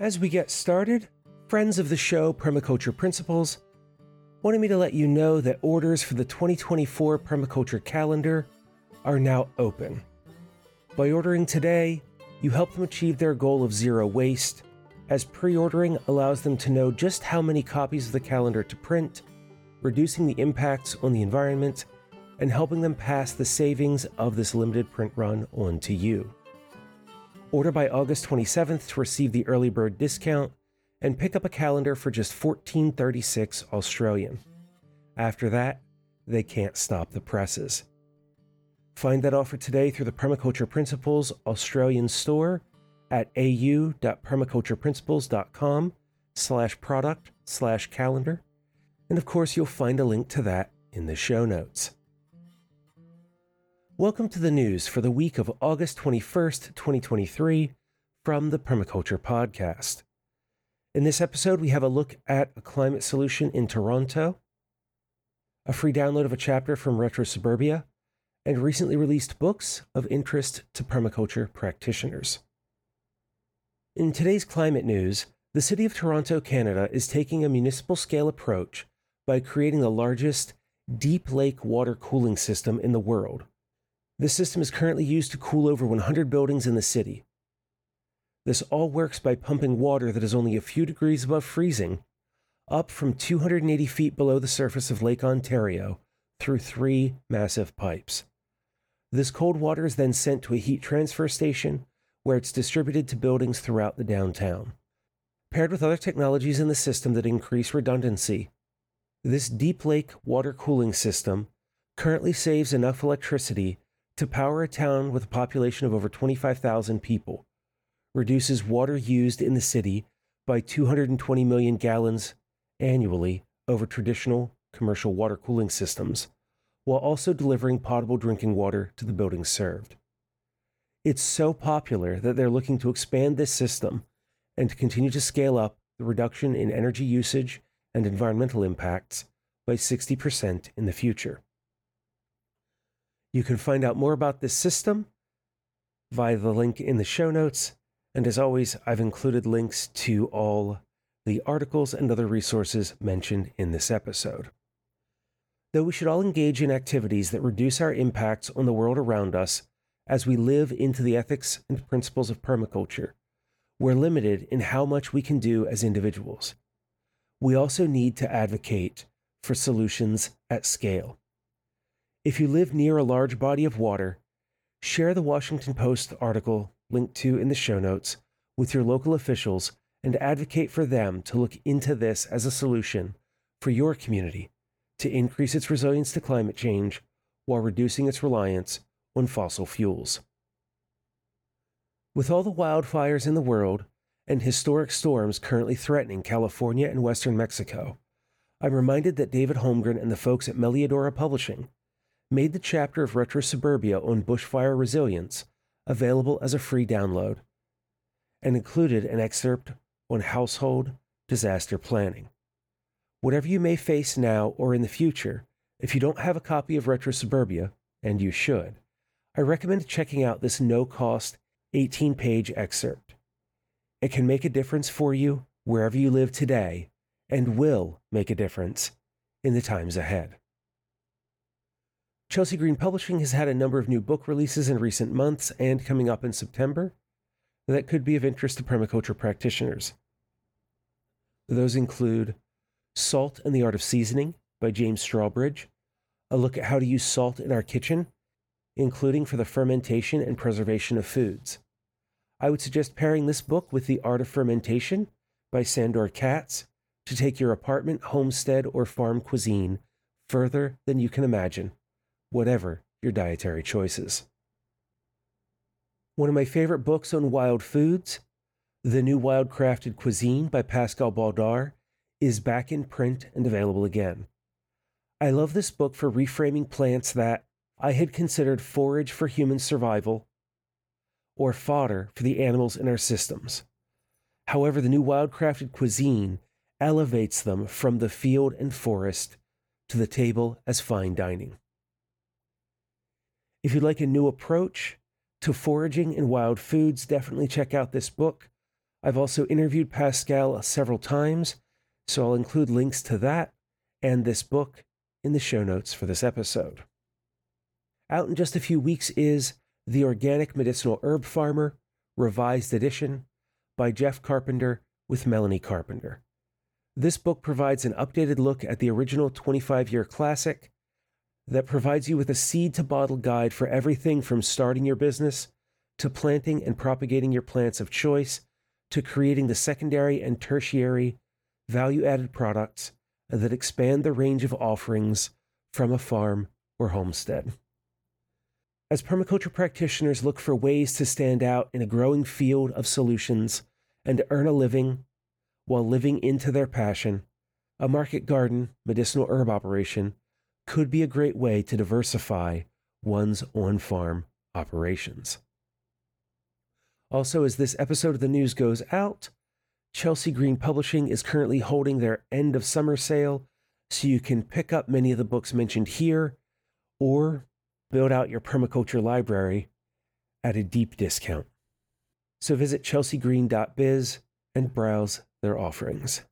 As we get started, friends of the show, Permaculture Principles, wanted me to let you know that orders for the 2024 Permaculture Calendar are now open. By ordering today, you help them achieve their goal of zero waste, as pre ordering allows them to know just how many copies of the calendar to print, reducing the impacts on the environment, and helping them pass the savings of this limited print run on to you. Order by August 27th to receive the early bird discount and pick up a calendar for just 1436 Australian. After that, they can't stop the presses. Find that offer today through the Permaculture Principles Australian store at au.permacultureprinciples.com slash product slash calendar. And of course, you'll find a link to that in the show notes. Welcome to the news for the week of August 21st, 2023, from the Permaculture Podcast. In this episode, we have a look at a climate solution in Toronto, a free download of a chapter from Retro Suburbia, and recently released books of interest to permaculture practitioners. In today's climate news, the City of Toronto, Canada is taking a municipal scale approach by creating the largest deep lake water cooling system in the world this system is currently used to cool over 100 buildings in the city. This all works by pumping water that is only a few degrees above freezing up from 280 feet below the surface of Lake Ontario through three massive pipes. This cold water is then sent to a heat transfer station where it's distributed to buildings throughout the downtown. Paired with other technologies in the system that increase redundancy, this deep lake water cooling system currently saves enough electricity to power a town with a population of over 25,000 people, reduces water used in the city by 220 million gallons annually over traditional commercial water cooling systems, while also delivering potable drinking water to the buildings served. It's so popular that they're looking to expand this system and to continue to scale up the reduction in energy usage and environmental impacts by 60% in the future. You can find out more about this system via the link in the show notes. And as always, I've included links to all the articles and other resources mentioned in this episode. Though we should all engage in activities that reduce our impacts on the world around us as we live into the ethics and principles of permaculture, we're limited in how much we can do as individuals. We also need to advocate for solutions at scale. If you live near a large body of water, share the Washington Post article linked to in the show notes with your local officials and advocate for them to look into this as a solution for your community to increase its resilience to climate change while reducing its reliance on fossil fuels. With all the wildfires in the world and historic storms currently threatening California and western Mexico, I'm reminded that David Holmgren and the folks at Melliodora Publishing made the chapter of Retro Suburbia on bushfire resilience available as a free download and included an excerpt on household disaster planning. Whatever you may face now or in the future, if you don't have a copy of Retro Suburbia, and you should, I recommend checking out this no cost 18 page excerpt. It can make a difference for you wherever you live today and will make a difference in the times ahead. Chelsea Green Publishing has had a number of new book releases in recent months and coming up in September that could be of interest to permaculture practitioners. Those include Salt and the Art of Seasoning by James Strawbridge, a look at how to use salt in our kitchen, including for the fermentation and preservation of foods. I would suggest pairing this book with The Art of Fermentation by Sandor Katz to take your apartment, homestead, or farm cuisine further than you can imagine whatever your dietary choices. One of my favorite books on wild foods, The New Wild Crafted Cuisine by Pascal Baudar, is back in print and available again. I love this book for reframing plants that I had considered forage for human survival or fodder for the animals in our systems. However, the new wildcrafted cuisine elevates them from the field and forest to the table as fine dining. If you'd like a new approach to foraging and wild foods, definitely check out this book. I've also interviewed Pascal several times, so I'll include links to that and this book in the show notes for this episode. Out in just a few weeks is The Organic Medicinal Herb Farmer, Revised Edition by Jeff Carpenter with Melanie Carpenter. This book provides an updated look at the original 25 year classic that provides you with a seed to bottle guide for everything from starting your business to planting and propagating your plants of choice to creating the secondary and tertiary value added products that expand the range of offerings from a farm or homestead. As permaculture practitioners look for ways to stand out in a growing field of solutions and earn a living while living into their passion, a market garden medicinal herb operation could be a great way to diversify one's on farm operations. Also, as this episode of the news goes out, Chelsea Green Publishing is currently holding their end of summer sale, so you can pick up many of the books mentioned here or build out your permaculture library at a deep discount. So visit chelseagreen.biz and browse their offerings.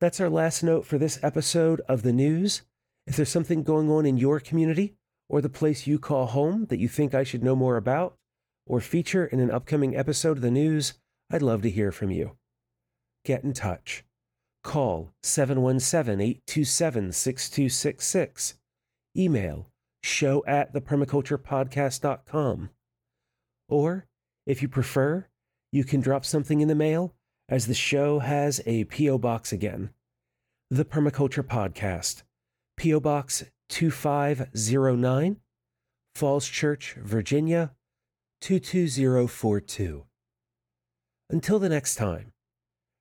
That's our last note for this episode of the news. If there's something going on in your community or the place you call home that you think I should know more about or feature in an upcoming episode of the news, I'd love to hear from you. Get in touch. Call 717 827 6266. Email show at thepermaculturepodcast.com. Or, if you prefer, you can drop something in the mail as the show has a P.O. Box again. The Permaculture Podcast, P.O. Box 2509, Falls Church, Virginia 22042. Until the next time,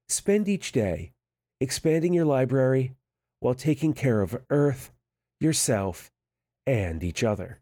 spend each day expanding your library while taking care of Earth, yourself, and each other.